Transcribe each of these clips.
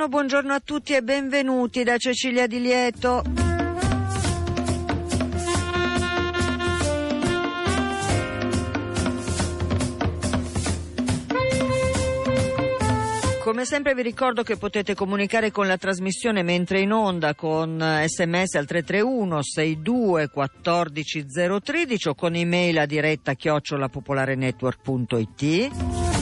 Buongiorno, buongiorno a tutti e benvenuti da Cecilia Di Lieto. Come sempre vi ricordo che potete comunicare con la trasmissione mentre in onda con sms al 331 62 14 013 o con email a diretta chiocciolapopolarenetwork.it.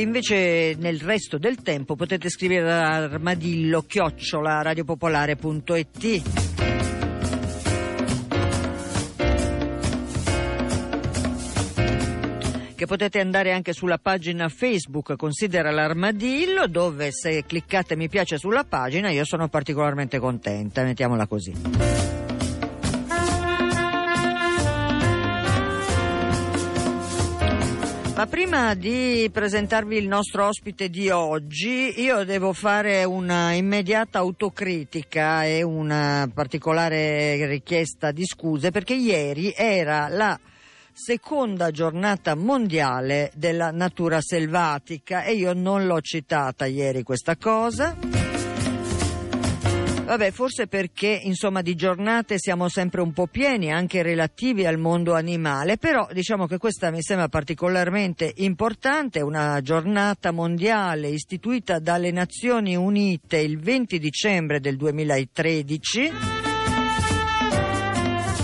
che invece nel resto del tempo potete scrivere all'armadillo chiocciola radiopopolare.it. che potete andare anche sulla pagina Facebook Considera l'armadillo dove se cliccate mi piace sulla pagina io sono particolarmente contenta, mettiamola così. Ma prima di presentarvi il nostro ospite di oggi, io devo fare una immediata autocritica e una particolare richiesta di scuse perché ieri era la seconda giornata mondiale della natura selvatica e io non l'ho citata ieri questa cosa. Vabbè, forse perché insomma di giornate siamo sempre un po' pieni, anche relativi al mondo animale, però diciamo che questa mi sembra particolarmente importante, una giornata mondiale istituita dalle Nazioni Unite il 20 dicembre del 2013.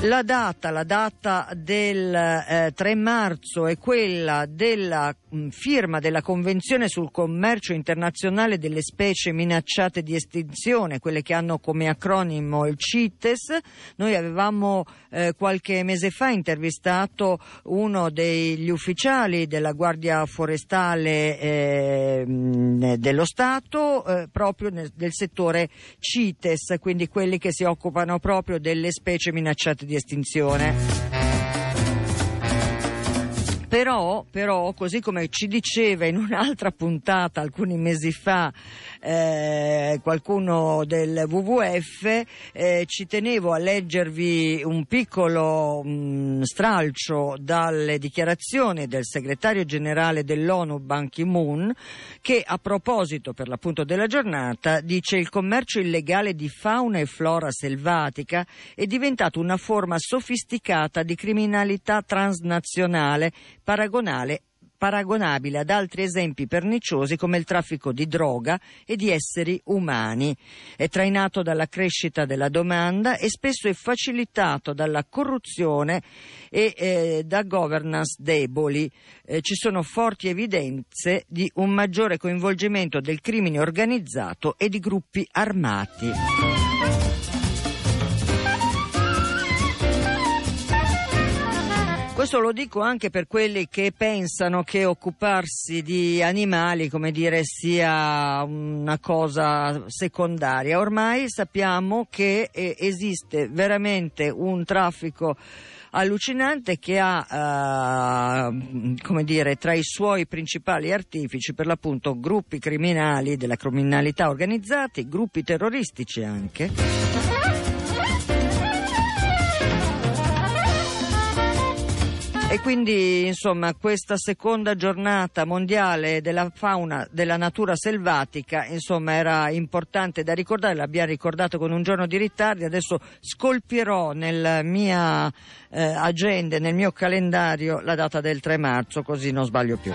La data, la data del eh, 3 marzo è quella della mh, firma della Convenzione sul commercio internazionale delle specie minacciate di estinzione, quelle che hanno come acronimo il CITES. Noi avevamo eh, qualche mese fa intervistato uno degli ufficiali della Guardia Forestale eh, dello Stato eh, proprio nel, del settore CITES, quindi quelli che si occupano proprio delle specie minacciate di estinzione. Però, però, così come ci diceva in un'altra puntata alcuni mesi fa eh, qualcuno del WWF, eh, ci tenevo a leggervi un piccolo mh, stralcio dalle dichiarazioni del segretario generale dell'ONU Ban Ki-moon che a proposito per l'appunto della giornata dice il commercio illegale di fauna e flora selvatica è diventato una forma sofisticata di criminalità transnazionale paragonale paragonabile ad altri esempi perniciosi come il traffico di droga e di esseri umani. È trainato dalla crescita della domanda e spesso è facilitato dalla corruzione e eh, da governance deboli. Eh, ci sono forti evidenze di un maggiore coinvolgimento del crimine organizzato e di gruppi armati. Questo lo dico anche per quelli che pensano che occuparsi di animali, come dire, sia una cosa secondaria. Ormai sappiamo che eh, esiste veramente un traffico allucinante che ha eh, come dire, tra i suoi principali artifici per l'appunto gruppi criminali della criminalità organizzati, gruppi terroristici anche. E quindi, insomma, questa seconda giornata mondiale della fauna, della natura selvatica, insomma, era importante da ricordare, l'abbiamo ricordato con un giorno di ritardo, adesso scolpirò nella mia eh, agenda, nel mio calendario, la data del 3 marzo, così non sbaglio più.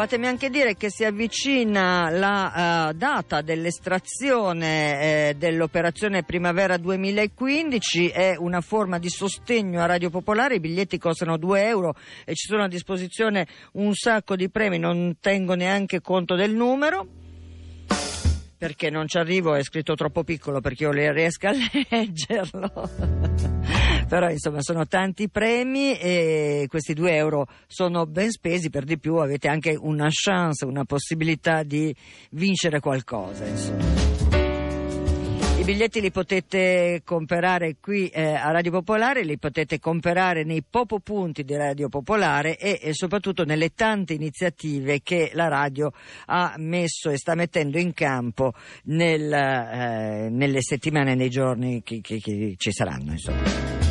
Fatemi anche dire che si avvicina la uh, data dell'estrazione eh, dell'operazione Primavera 2015, è una forma di sostegno a Radio Popolare, i biglietti costano 2 euro e ci sono a disposizione un sacco di premi, non tengo neanche conto del numero perché non ci arrivo, è scritto troppo piccolo perché io riesco a leggerlo però insomma sono tanti premi e questi due euro sono ben spesi, per di più avete anche una chance, una possibilità di vincere qualcosa. Insomma. I biglietti li potete comprare qui eh, a Radio Popolare, li potete comprare nei popo punti di Radio Popolare e, e, soprattutto nelle tante iniziative che la radio ha messo e sta mettendo in campo nel, eh, nelle settimane e nei giorni che, che, che ci saranno. Insomma.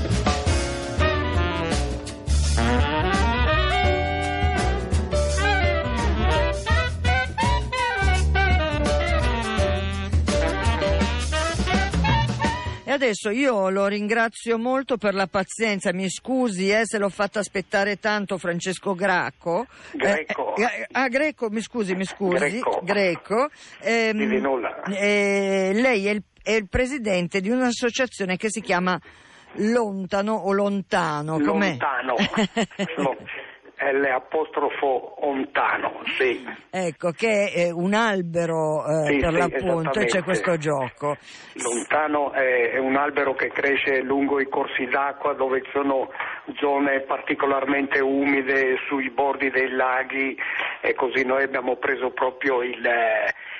Adesso io lo ringrazio molto per la pazienza, mi scusi eh, se l'ho fatta aspettare tanto Francesco Gracco. Greco. Eh, eh, ah, Greco, mi scusi, mi scusi. Greco. Greco. Eh, nulla. Eh, lei è il, è il, presidente di un'associazione che si chiama Lontano o Lontano. Com'è? Lontano. L apostrofo Ontano, sì. Ecco, che è un albero eh, sì, per sì, l'appunto e c'è questo gioco. Lontano è, un albero che cresce lungo i corsi d'acqua dove sono zone particolarmente umide sui bordi dei laghi e così noi abbiamo preso proprio il,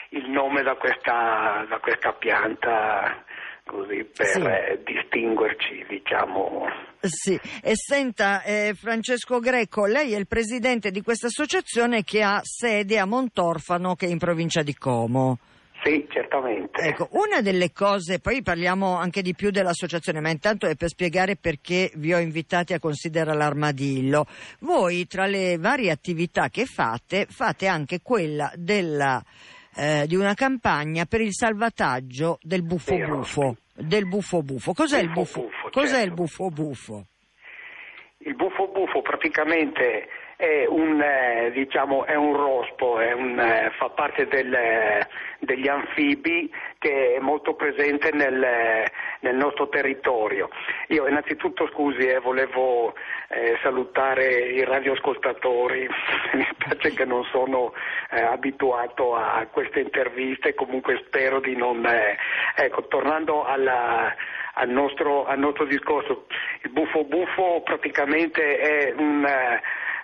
il nome da questa, da questa pianta così per sì. eh, distinguerci, diciamo. Sì, e senta eh, Francesco Greco, lei è il presidente di questa associazione che ha sede a Montorfano, che è in provincia di Como. Sì, certamente. Ecco, una delle cose, poi parliamo anche di più dell'associazione, ma intanto è per spiegare perché vi ho invitati a considerare l'armadillo. Voi, tra le varie attività che fate, fate anche quella della eh, di una campagna per il salvataggio del buffo Vero. buffo. Del buffo buffo. Cos'è, il, buffo, buffo, Cos'è certo. il buffo buffo? Il buffo buffo praticamente è un, eh, diciamo, è un rospo, è un, eh, fa parte del, degli anfibi che è molto presente nel, nel nostro territorio. Io innanzitutto scusi, eh, volevo eh, salutare i radioascoltatori, mi spiace che non sono eh, abituato a queste interviste, comunque spero di non... Eh, ecco, tornando alla, al, nostro, al nostro discorso, il buffo buffo praticamente è un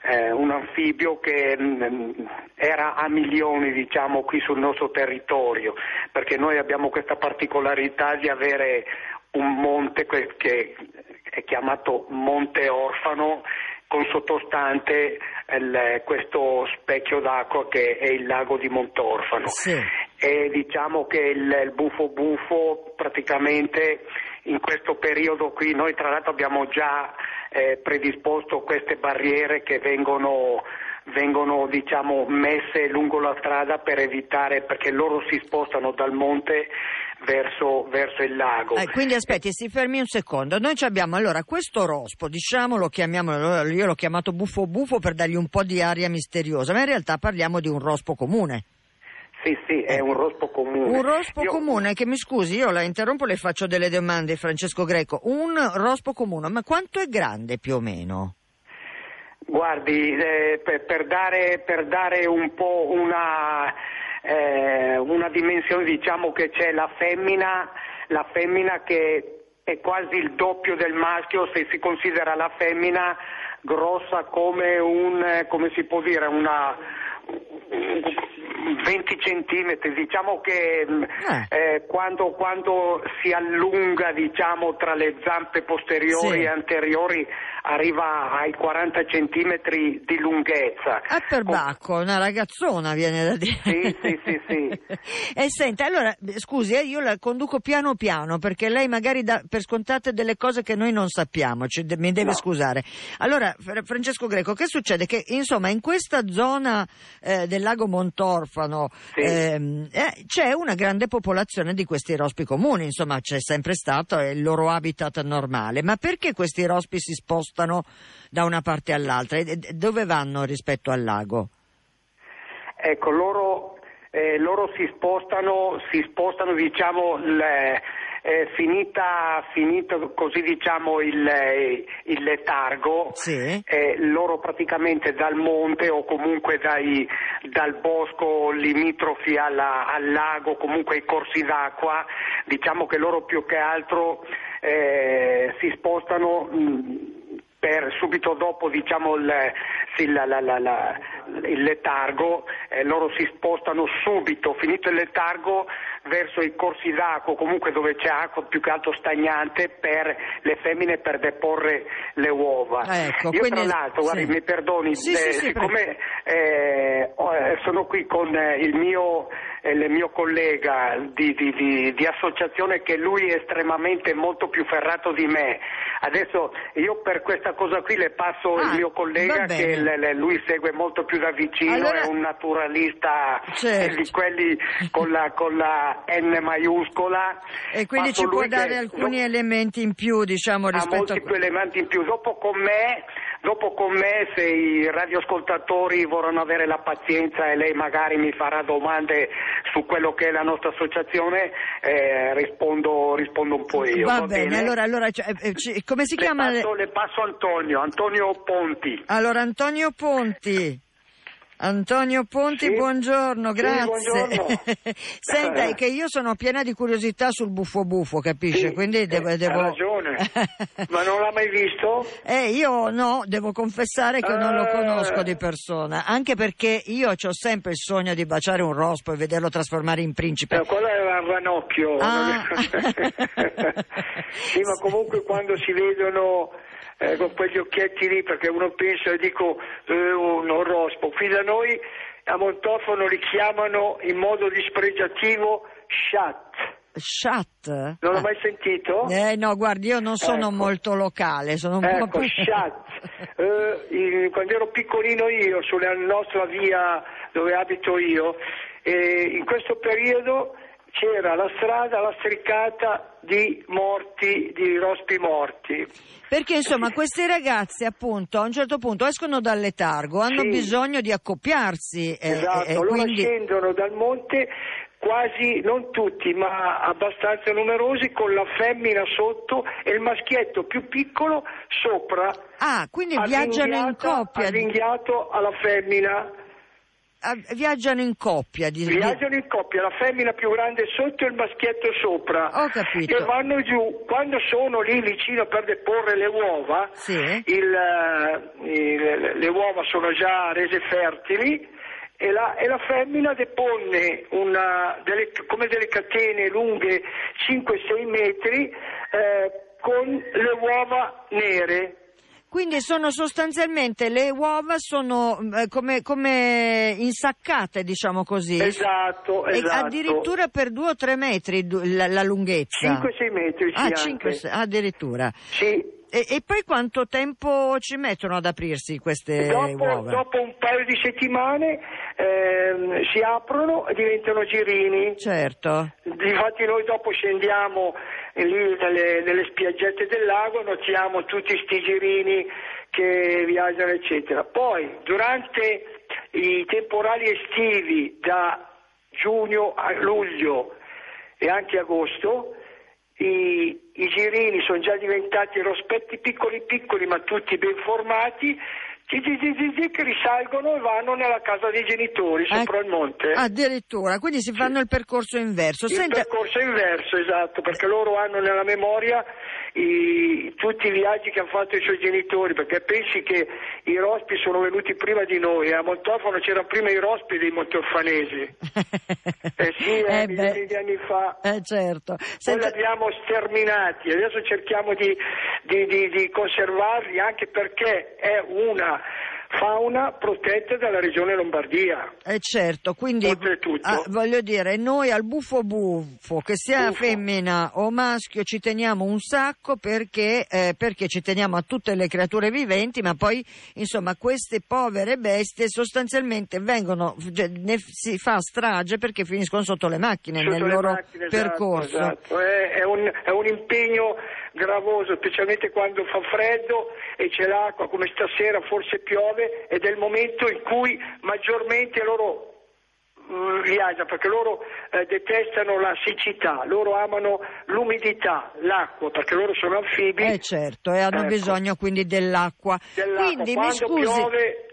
eh, un anfibio che mh, mm, era a milioni diciamo qui sul nostro territorio perché noi abbiamo questa particolarità di avere un monte che è chiamato Monte Orfano con sottostante il, questo specchio d'acqua che è il lago di Montorfano. Sì. E diciamo che il, il buffo buffo praticamente in questo periodo qui noi tra l'altro abbiamo già eh, predisposto queste barriere che vengono, vengono diciamo, messe lungo la strada per evitare, perché loro si spostano dal monte verso, verso il lago. Eh, quindi aspetti, si fermi un secondo. Noi abbiamo allora questo rospo, diciamolo, chiamiamolo, io l'ho chiamato buffo buffo per dargli un po' di aria misteriosa, ma in realtà parliamo di un rospo comune. Sì, sì, è un rospo comune. Un rospo io... comune, che mi scusi, io la interrompo, le faccio delle domande, Francesco Greco. Un rospo comune, ma quanto è grande più o meno? Guardi, eh, per, per, dare, per, dare, un po' una, eh, una, dimensione, diciamo che c'è la femmina, la femmina che è quasi il doppio del maschio se si considera la femmina grossa come un, come si può dire, una 20 centimetri, diciamo che mm, eh. Eh, quando, quando, si allunga diciamo, tra le zampe posteriori sì. e anteriori arriva ai 40 centimetri di lunghezza. È per Bacco, una ragazzona viene da dire. Sì, sì, sì. sì. e senta, allora, scusi, eh, io la conduco piano piano perché lei magari dà per scontate delle cose che noi non sappiamo, cioè, mi deve no. scusare. Allora, Francesco Greco, che succede? Che insomma in questa zona eh, del lago Montorfano sì. ehm, eh, c'è una grande popolazione di questi rospi comuni, insomma c'è sempre stato, il loro habitat normale, ma perché questi rospi si spostano da una parte all'altra? E dove vanno rispetto al lago? ecco, loro, eh, loro si spostano, si spostano diciamo, le, eh, finita, finito così diciamo il, il letargo, Sì. eh, loro praticamente dal monte o comunque dai- dal bosco limitrofi alla- al lago, comunque ai corsi d'acqua, diciamo che loro più che altro eh, si spostano mh, per subito dopo diciamo, il, sì, la- la- la- il letargo, eh, loro si spostano subito, finito il letargo, verso i corsi d'acqua, comunque dove c'è acqua più che altro stagnante per le femmine per deporre le uova. Ecco, Io quindi- tra l'altro, guardi, sì. mi perdoni, Sì, eh, siccome eh, eh, sono qui con eh, il mio, eh, il mio collega di, di- di- di associazione che lui è estremamente molto più ferrato di me, adesso io per questa cosa qui le passo Ah, il mio collega che le- le- lui segue molto più da vicino, Allora- è un naturalista Certo. eh, di quelli con la, con la N maiuscola. E quindi Passo ci può che- dare alcuni do- elementi in più, diciamo, rispetto molti a... più elementi in più. Dopo con me, dopo con me, se i radioascoltatori vorranno avere la pazienza e lei magari mi farà domande su quello che è la nostra associazione, eh, rispondo, rispondo un po' io. Va, bene, allora, allora cioè, eh, come si le, chiama? passo, le passo Antonio, Antonio Ponti. Allora, Antonio Ponti. Antonio Ponti, Sì. buongiorno, Sì, grazie. buongiorno. Senta, è che io sono piena di curiosità sul buffo buffo, capisce? Sì, Quindi devo... eh, devo- Ha ragione, ma non l'ha mai visto? Eh, io no, devo confessare che non lo Ah. conosco di persona, anche perché io ho sempre il sogno di baciare un rospo e vederlo trasformare in principe. Eh, quello era ranocchio. Ah. sì, ma comunque quando si vedono eh, con quegli occhietti lì, perché uno pensa, e dico, eh, un orospo, qui da noi a Montofono li chiamano in modo dispregiativo chat. Chat? Non l'ho mai sentito? Eh no, guardi, io non sono Ecco. molto locale, sono un po' Ecco, più... chat. Eh, in- quando ero piccolino io, sulla nostra via dove abito io, eh, in questo periodo c'era la strada lastricata di morti, di rospi morti. Perché insomma questi ragazzi appunto a un certo punto escono dal letargo, hanno Sì. bisogno di accoppiarsi e, esatto, e- loro quindi scendono dal monte quasi, non tutti, ma abbastanza numerosi, con la femmina sotto e il maschietto più piccolo sopra. ah, quindi viaggiano in coppia, Avvinghiato alla femmina. Viaggiano in coppia, di- di- Viaggiano in coppia, la femmina più grande sotto e il maschietto sopra. Ho capito. E vanno giù. Quando sono lì vicino per deporre le uova, Sì. il, eh, il- le uova sono già rese fertili e la, e la femmina depone una- delle- come delle catene lunghe 5-6 metri eh, con le uova nere. Quindi sono sostanzialmente le uova sono eh, come, come insaccate, diciamo così. Esatto, esatto. addirittura per due o tre metri la, la lunghezza. 5-6 metri, sì, Ah, anche. 5, addirittura. Sì, E, e poi quanto tempo ci mettono ad aprirsi queste Dopo, uova? dopo un paio di settimane ehm, si aprono e diventano girini. Certo. Infatti noi dopo scendiamo lì nelle, nelle spiaggette del lago, notiamo tutti sti girini che viaggiano eccetera. Poi durante i temporali estivi da giugno a luglio e anche agosto i, i girini sono già diventati rospetti piccoli piccoli ma tutti ben formati che risalgono e vanno nella casa dei genitori sopra Ah, il monte. Addirittura, quindi si fanno il percorso inverso. Il Senta, percorso inverso, esatto, perché loro hanno nella memoria i- tutti i viaggi che hanno fatto i suoi genitori, perché pensi che i rospi sono venuti prima di noi, a Montofono c'erano prima i rospi dei monteorfanesi. Eh sì, eh, Eh milioni di anni fa. Eh certo. Poi li Senta- abbiamo sterminati, adesso cerchiamo di, di- di- di conservarli anche perché è una fauna protetta dalla regione Lombardia. Eh certo, quindi ah, voglio dire, noi al buffo buffo, che sia Buffo. femmina o maschio, ci teniamo un sacco perché, eh, perché ci teniamo a tutte le creature viventi, ma poi insomma queste povere bestie sostanzialmente vengono, cioè, ne si fa strage perché finiscono sotto le macchine Sotto nel le loro macchine, esatto, percorso. esatto. È, è un, è un impegno gravoso, specialmente quando fa freddo e c'è l'acqua, come stasera forse piove ed è il momento in cui maggiormente loro mm, viaggiano perché loro eh, detestano la siccità, loro amano l'umidità, l'acqua, perché loro sono anfibi. Eh certo, e hanno Ecco. bisogno quindi dell'acqua. Dell'acqua. Quindi mi Quando scusi, piove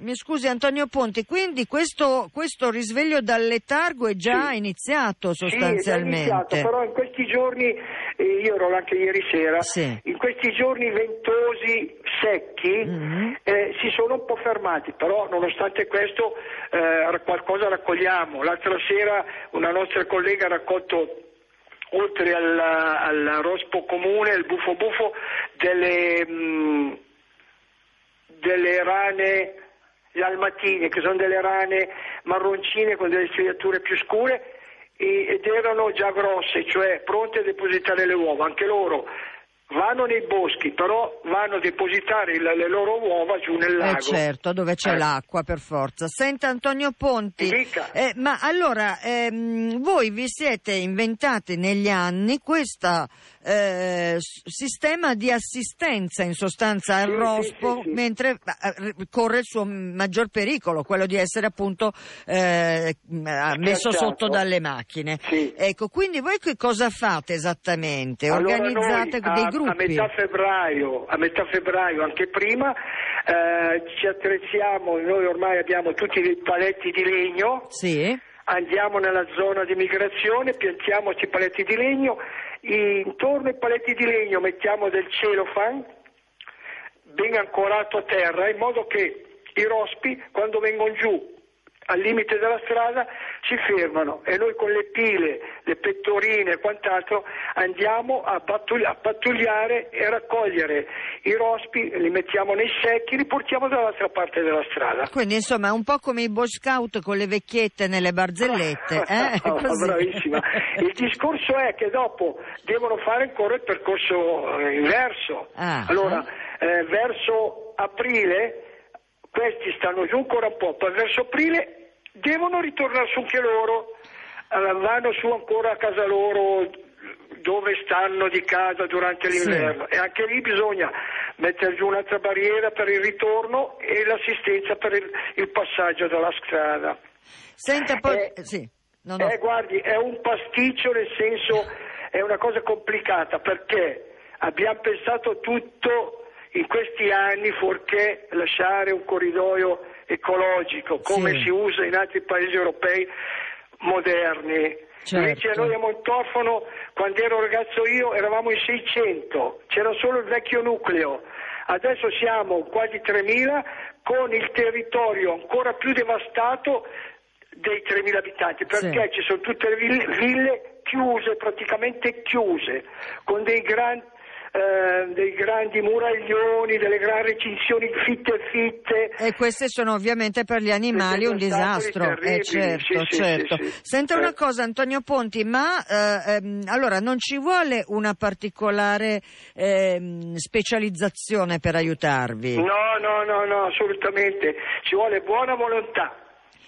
mi scusi Antonio Ponti, quindi questo, questo risveglio dal letargo è già Sì. iniziato Sì, è già sostanzialmente. iniziato, però in questi giorni, io ero anche ieri sera, Sì. in questi giorni ventosi, secchi, Mhm. eh, si sono un po' fermati, però nonostante questo eh, qualcosa raccogliamo. L'altra sera una nostra collega ha raccolto oltre al, al rospo comune, il buffo buffo, delle, mh, delle rane le almatine, che sono delle rane marroncine con delle striature più scure ed erano già grosse, cioè pronte a depositare le uova. Anche loro vanno nei boschi, però vanno a depositare le loro uova giù nel lago. Eh certo, dove c'è Eh. l'acqua per forza. Senta Antonio Ponti, eh, ma allora ehm, voi vi siete inventati negli anni questo sistema di assistenza in sostanza al Sì, rospo sì, sì. mentre eh, corre il suo maggior pericolo, quello di essere appunto eh, messo sotto dalle macchine. Ecco, quindi voi che cosa fate esattamente? Allora Organizzate noi dei a, gruppi? A metà febbraio, a metà febbraio, anche prima, eh, ci attrezziamo, noi ormai abbiamo tutti i paletti di legno, Sì, andiamo nella zona di migrazione, piantiamo questi paletti di legno, intorno ai paletti di legno mettiamo del celofan ben ancorato a terra in modo che i rospi quando vengono giù al limite della strada si fermano e noi con le pile, le pettorine e quant'altro andiamo a, pattugli- a pattugliare e raccogliere i rospi, li mettiamo nei secchi, li portiamo dall'altra parte della strada. Quindi insomma un po' come i Boy Scout con le vecchiette nelle barzellette. Eh? Così. Bravissima. Il discorso è che dopo devono fare ancora il percorso eh, inverso. Ah. allora, eh, verso aprile, questi stanno giù ancora un po', poi verso aprile devono ritornare su anche loro, vanno su ancora a casa loro dove stanno di casa durante l'inverno e anche lì bisogna mettere giù un'altra barriera per il ritorno e l'assistenza per il, il passaggio dalla strada. Senta poi... Eh, sì, no, no. Eh, guardi, è un pasticcio nel senso, è una cosa complicata perché abbiamo pensato tutto in questi anni fuorché lasciare un corridoio ecologico come Sì. si usa in altri paesi europei moderni. Certo. Invece noi a Montofono, quando ero ragazzo io, eravamo in 600, c'era solo il vecchio nucleo. Adesso siamo quasi 3.000 con il territorio ancora più devastato dei 3.000 abitanti perché ci sono tutte le ville, ville chiuse, praticamente chiuse, con dei, gran- eh, dei grandi muraglioni, delle grandi recinzioni fitte e fitte. E queste sono ovviamente per gli animali un disastro. Eh, certo, sì, certo. sì, sì. Senta Eh. una cosa Antonio Ponti, ma eh, ehm, allora non ci vuole una particolare ehm, specializzazione per aiutarvi? No, no, no, no, assolutamente. Ci vuole buona volontà.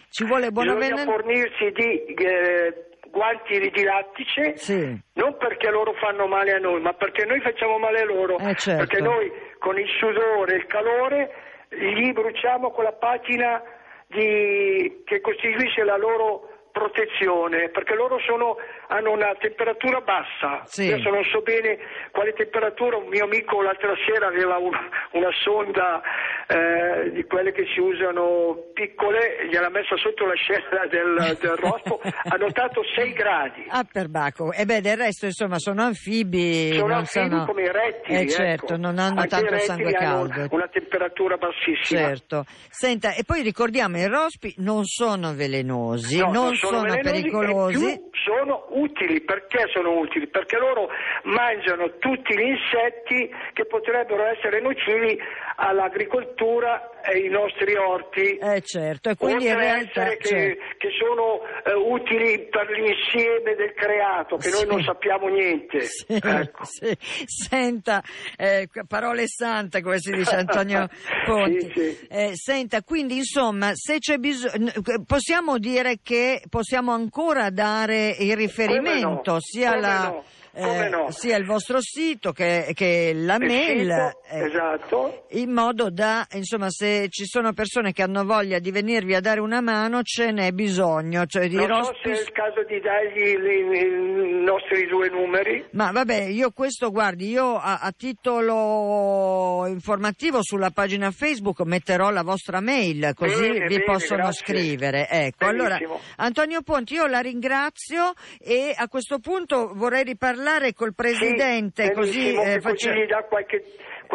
Ci vuole buona Bisogna vena- fornirsi di eh, guanti di lattice, Sì. non perché loro fanno male a noi, ma perché noi facciamo male a loro. Eh, certo. Perché noi con il sudore e il calore gli bruciamo quella patina di- che costituisce la loro protezione, perché loro sono- hanno una temperatura bassa. Sì. Adesso non so bene quale temperatura, un mio amico l'altra sera aveva un- una sonda eh, di quelle che si usano piccole, gliel'ha messa sotto l'ascella del, del rospo, ha notato 6 gradi. Ah, perbacco. E beh, del resto, insomma, sono anfibi. Sono anfibi sono... come i rettili, Eh, certo, ecco. non hanno Anche tanto sangue rettili hanno caldo. una temperatura bassissima. Certo. Senta, e poi ricordiamo, i rospi non sono velenosi, No, non, sono, velenosi pericolosi. e più sono utili. Perché sono utili? Perché loro mangiano tutti gli insetti che potrebbero essere nocivi all'agricoltura e ai nostri orti. Eh certo, e quindi in realtà... che, cioè, che sono eh, utili per l'insieme del creato, che Sì. noi non sappiamo niente. Sì, Ecco. sì. Senta, eh, parole sante come si dice Antonio Ponti. Eh, senta, quindi insomma, se c'è bisogno, possiamo dire che possiamo ancora dare il riferimento no? sia alla, no? No. sia il vostro sito che, che la Il mail. sito, eh, esatto. in modo da, insomma, se ci sono persone che hanno voglia di venirvi a dare una mano, ce n'è bisogno. Cioè di Non so se è il caso di dargli li- i nostri due numeri. Ma vabbè, io questo, guardi, io a, a titolo informativo sulla pagina Facebook metterò la vostra mail, così Bene, vi bene, possono grazie. scrivere. Ecco, allora, Benissimo. Antonio Ponti, io la ringrazio e a questo punto vorrei riparlare col Presidente, Sì, così eh, che così gli dà qualche,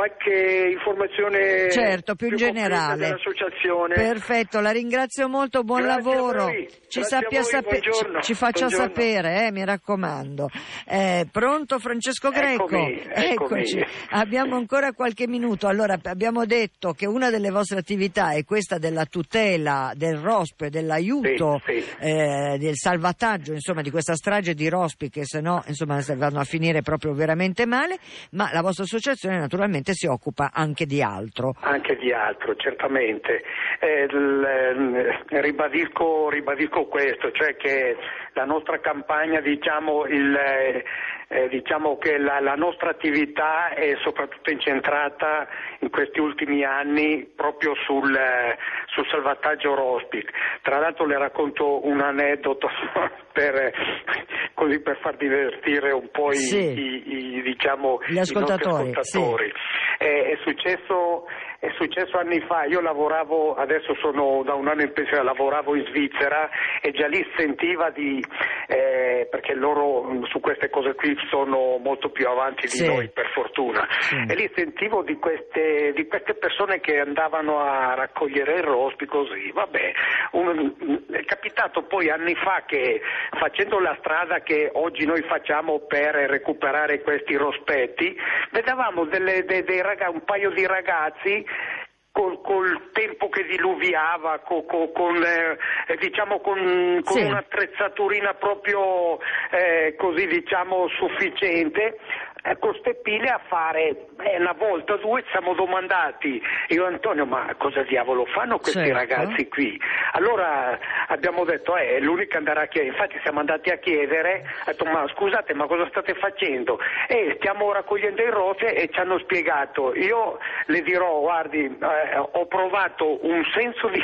qualche informazione Certo, più, completa generale. dell'associazione. Perfetto, la ringrazio molto, buon Grazie lavoro. Ci, sappia voi, sape- ci, ci faccia buongiorno. sapere, eh, mi raccomando. Eh, pronto Francesco Greco? Eccomi, eccomi. Eccoci. Abbiamo ancora qualche minuto. Allora, abbiamo detto che una delle vostre attività è questa della tutela del rospo e dell'aiuto, Sì, sì. eh, del salvataggio, insomma, di questa strage di rospi che se no, insomma, vanno a finire proprio veramente male, ma la vostra associazione naturalmente si occupa anche di altro. Anche di altro, certamente. Eh, l- eh, ribadisco, ribadisco questo, cioè che la nostra campagna, diciamo, il, eh, eh, diciamo che la, la nostra attività è soprattutto incentrata in questi ultimi anni proprio sul, eh, sul salvataggio Rospic. Tra l'altro le racconto un aneddoto per, così per far divertire un po' i, Sì. i- i, diciamo, Gli i nostri ascoltatori, sì. ascoltatori. Eh, è, successo, è successo anni fa, io lavoravo, adesso sono da un anno in pensione, lavoravo in Svizzera e già lì sentiva di, eh, perché loro mh, su queste cose qui sono molto più avanti di Sì. noi per fortuna, e lì sentivo di queste, di queste persone che andavano a raccogliere il rospi così, vabbè, è capitato poi anni fa che facendo la strada che oggi noi facciamo per recuperare questi rospetti, vedevamo delle- de- dei raga- un paio di ragazzi col, col tempo che diluviava, co- co- con, eh, diciamo con, con Sì. un'attrezzaturina proprio eh, così diciamo sufficiente, con ste pile a fare eh, una volta o due siamo domandati io e Antonio ma cosa diavolo fanno questi Certo. ragazzi qui? Allora abbiamo detto eh, è l'unica andare a chiedere, infatti siamo andati a chiedere, ho detto ma scusate ma cosa state facendo? E stiamo raccogliendo i rose e ci hanno spiegato, io le dirò guardi eh, ho provato un senso di,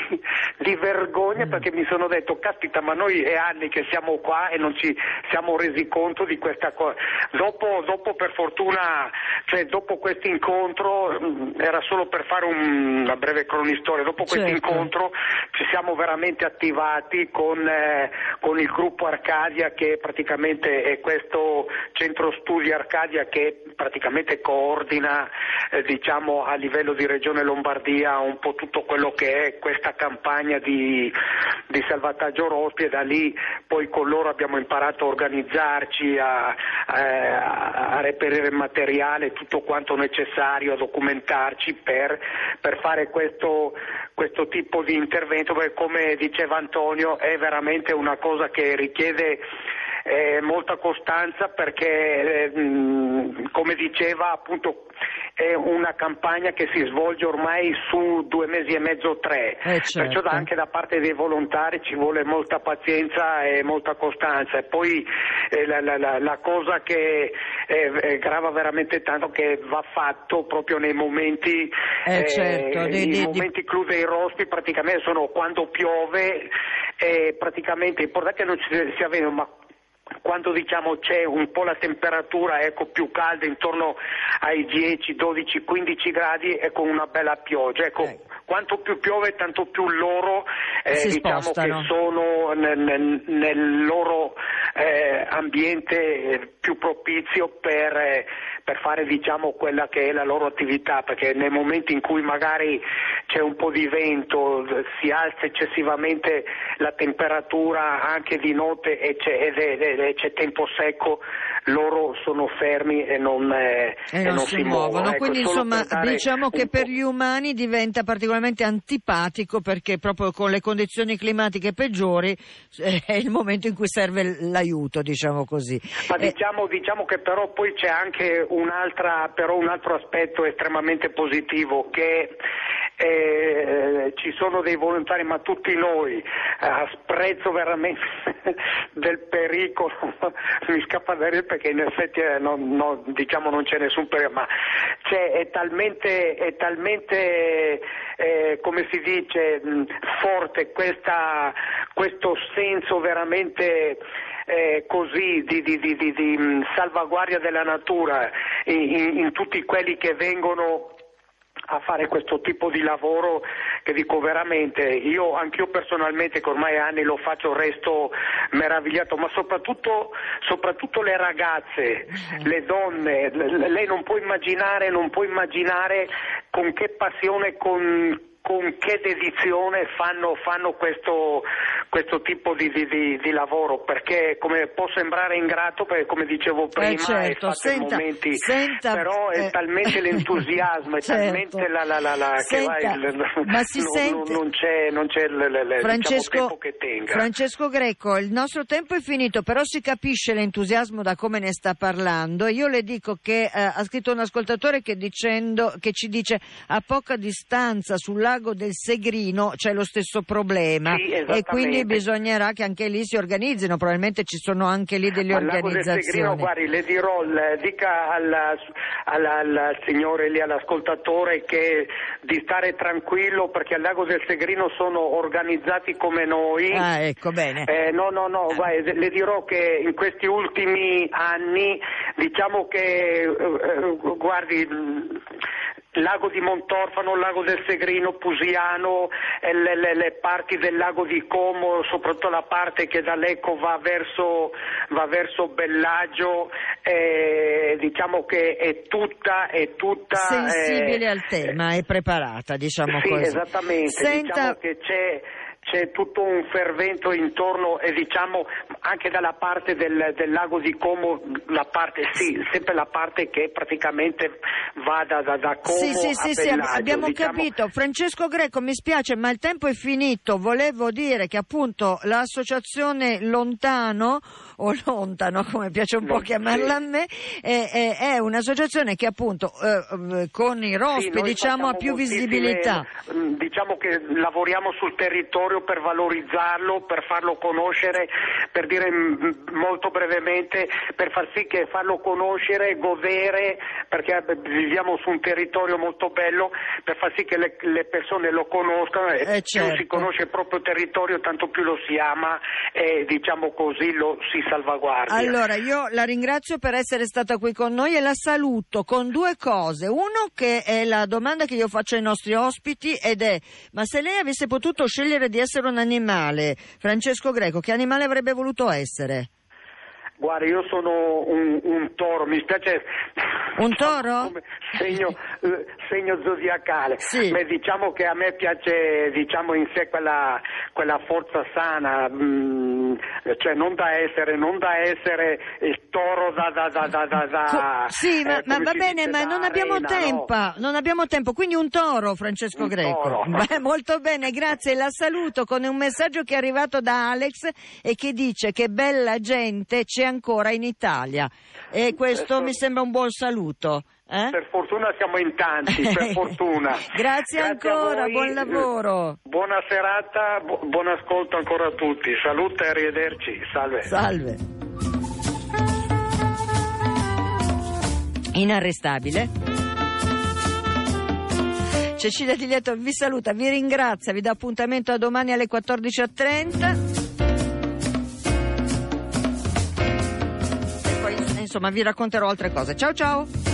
di vergogna perché mi sono detto caspita ma noi è anni che siamo qua e non ci siamo resi conto di questa cosa. Dopo, dopo per fortuna, cioè dopo questo incontro, era solo per fare un- una breve cronistoria, dopo questo Certo. incontro ci siamo veramente attivati con, eh, con il gruppo Arcadia che praticamente è questo centro studi Arcadia che praticamente coordina eh, diciamo a livello di regione Lombardia un po' tutto quello che è questa campagna di, di salvataggio rospi e da lì poi con loro abbiamo imparato a organizzarci, a, a- a reperire il materiale, tutto quanto necessario, a documentarci per, per fare questo, questo tipo di intervento, perché come diceva Antonio è veramente una cosa che richiede eh, molta costanza perché, eh, come diceva, appunto è una campagna che si svolge ormai su due mesi e mezzo, tre. Eh, certo. Perciò anche da parte dei volontari ci vuole molta pazienza e molta costanza. E poi eh, la, la- la- la cosa che eh, eh, grava veramente tanto che va fatto proprio nei momenti, certo, di- di- di- momenti clou dei rospi praticamente sono quando piove praticamente è importante che non ci sia vento, ma quando diciamo c'è un po' la temperatura ecco, più calda intorno ai 10, 12, 15 gradi e con una bella pioggia. Ecco, Ecco. Quanto più piove tanto più loro eh, diciamo che sono nel, nel- nel loro eh, ambiente eh, più propizio per, eh, per fare diciamo quella che è la loro attività perché nei momenti in cui magari c'è un po' di vento, si alza eccessivamente la temperatura anche di notte e c'è, ed è- ed è- c'è tempo secco, loro sono fermi e non, eh, e non, si, muovono. Ecco, Quindi insomma diciamo che per gli umani diventa particolarmente antipatico perché proprio con le condizioni climatiche peggiori eh, è il momento in cui serve l'aiuto, diciamo così. Ma Eh, diciamo, diciamo che però poi c'è anche però un altro aspetto estremamente positivo che eh, ci sono dei volontari, ma tutti noi, a sprezzo veramente del pericolo, mi scappa da ridere perché in effetti eh, non, non, diciamo non c'è nessun pericolo, ma c'è, è talmente, è talmente eh, come si dice, forte questa, questo senso veramente eh, così di, di, di, di, salvaguardia della natura in, in tutti quelli che vengono a fare questo tipo di lavoro che dico veramente, io anch'io personalmente che ormai anni lo faccio resto meravigliato, ma soprattutto, soprattutto le ragazze, mm. le donne, lei non può immaginare, non può immaginare con che passione, con con che dedizione fanno, fanno questo, questo, tipo di, di, di, lavoro, perché come può sembrare ingrato, perché come dicevo prima, eh certo, senta, momenti, senta, però è eh, talmente l'entusiasmo, è certo. talmente la, la, la, la senta, che va il, ma si non, sente... non c'è, non c'è l, l, l, Francesco, diciamo, che tenga. Francesco Greco, il nostro tempo è finito, però si capisce l'entusiasmo da come ne sta parlando. Io le dico che eh, ha scritto un ascoltatore che, dicendo, che ci dice a poca distanza sulla lago del Segrino c'è lo stesso problema sì, e quindi bisognerà che anche lì si organizzino, probabilmente ci sono anche lì delle al organizzazioni. Lago del Segrino, guardi, le dirò, dica al, al, al signore lì, all'ascoltatore che di stare tranquillo perché al Lago del Segrino sono organizzati come noi. Ah, ecco, bene. Eh, no, no, no, ah. guardi, le dirò che in questi ultimi anni diciamo che, eh, eh guardi, lago di Montorfano, lago del Segrino, Pusiano, le, le, le, parti del lago di Como, soprattutto la parte che da Lecco va verso, va verso Bellagio, eh, diciamo che è tutta, è tutta sensibile eh, al tema, è preparata, diciamo sì, così. Esattamente, Senta... diciamo che c'è c'è tutto un fervento intorno e diciamo anche dalla parte del, del lago di Como, la parte, sì, sempre la parte che praticamente va da, da, da Como sì, sì, sì, sì, abbiamo diciamo... capito. Francesco Greco, mi spiace, ma il tempo è finito. Volevo dire che appunto l'associazione Lontano o Lontano, come piace un po' chiamarla a me, è, è, è un'associazione che appunto eh, con i rospi sì, diciamo ha più visibilità. Mm, diciamo che lavoriamo sul territorio per valorizzarlo, per farlo conoscere, per dire mm, molto brevemente, per far sì che farlo conoscere, godere, perché viviamo su un territorio molto bello, per far sì che le, le persone lo conoscano e eh certo. più si conosce il proprio territorio tanto più lo si ama e diciamo così lo si salvaguardia. Allora, io la ringrazio per essere stata qui con noi e la saluto con due cose. Uno che è la domanda che io faccio ai nostri ospiti ed è, ma se lei avesse potuto scegliere di essere un animale, Francesco Greco, che animale avrebbe voluto essere? Guarda, io sono un, un toro, mi spiace. Un toro? Segno, eh, segno, zodiacale. Sì. Beh, diciamo che a me piace diciamo, in sé quella, quella forza sana, mh, mm, cioè non da essere, non da essere il toro da... da, da, da, da sì, ma, eh, ma va bene, ma non abbiamo arena, tempo, no? non abbiamo tempo, quindi un toro, Francesco un Greco. Toro. Beh, molto bene, grazie, la saluto con un messaggio che è arrivato da Alex e che dice che bella gente c'è ancora in Italia e questo mi sembra un buon saluto. Eh? Per fortuna siamo in tanti, per fortuna. Grazie, Grazie ancora, buon lavoro. Buona serata, bu- buon ascolto ancora a tutti. Salute e arrivederci. Salve. Salve. Inarrestabile. Cecilia Di Lieto vi saluta, vi ringrazia, vi dà appuntamento a domani alle 14.30. insomma vi racconterò altre cose. Ciao ciao!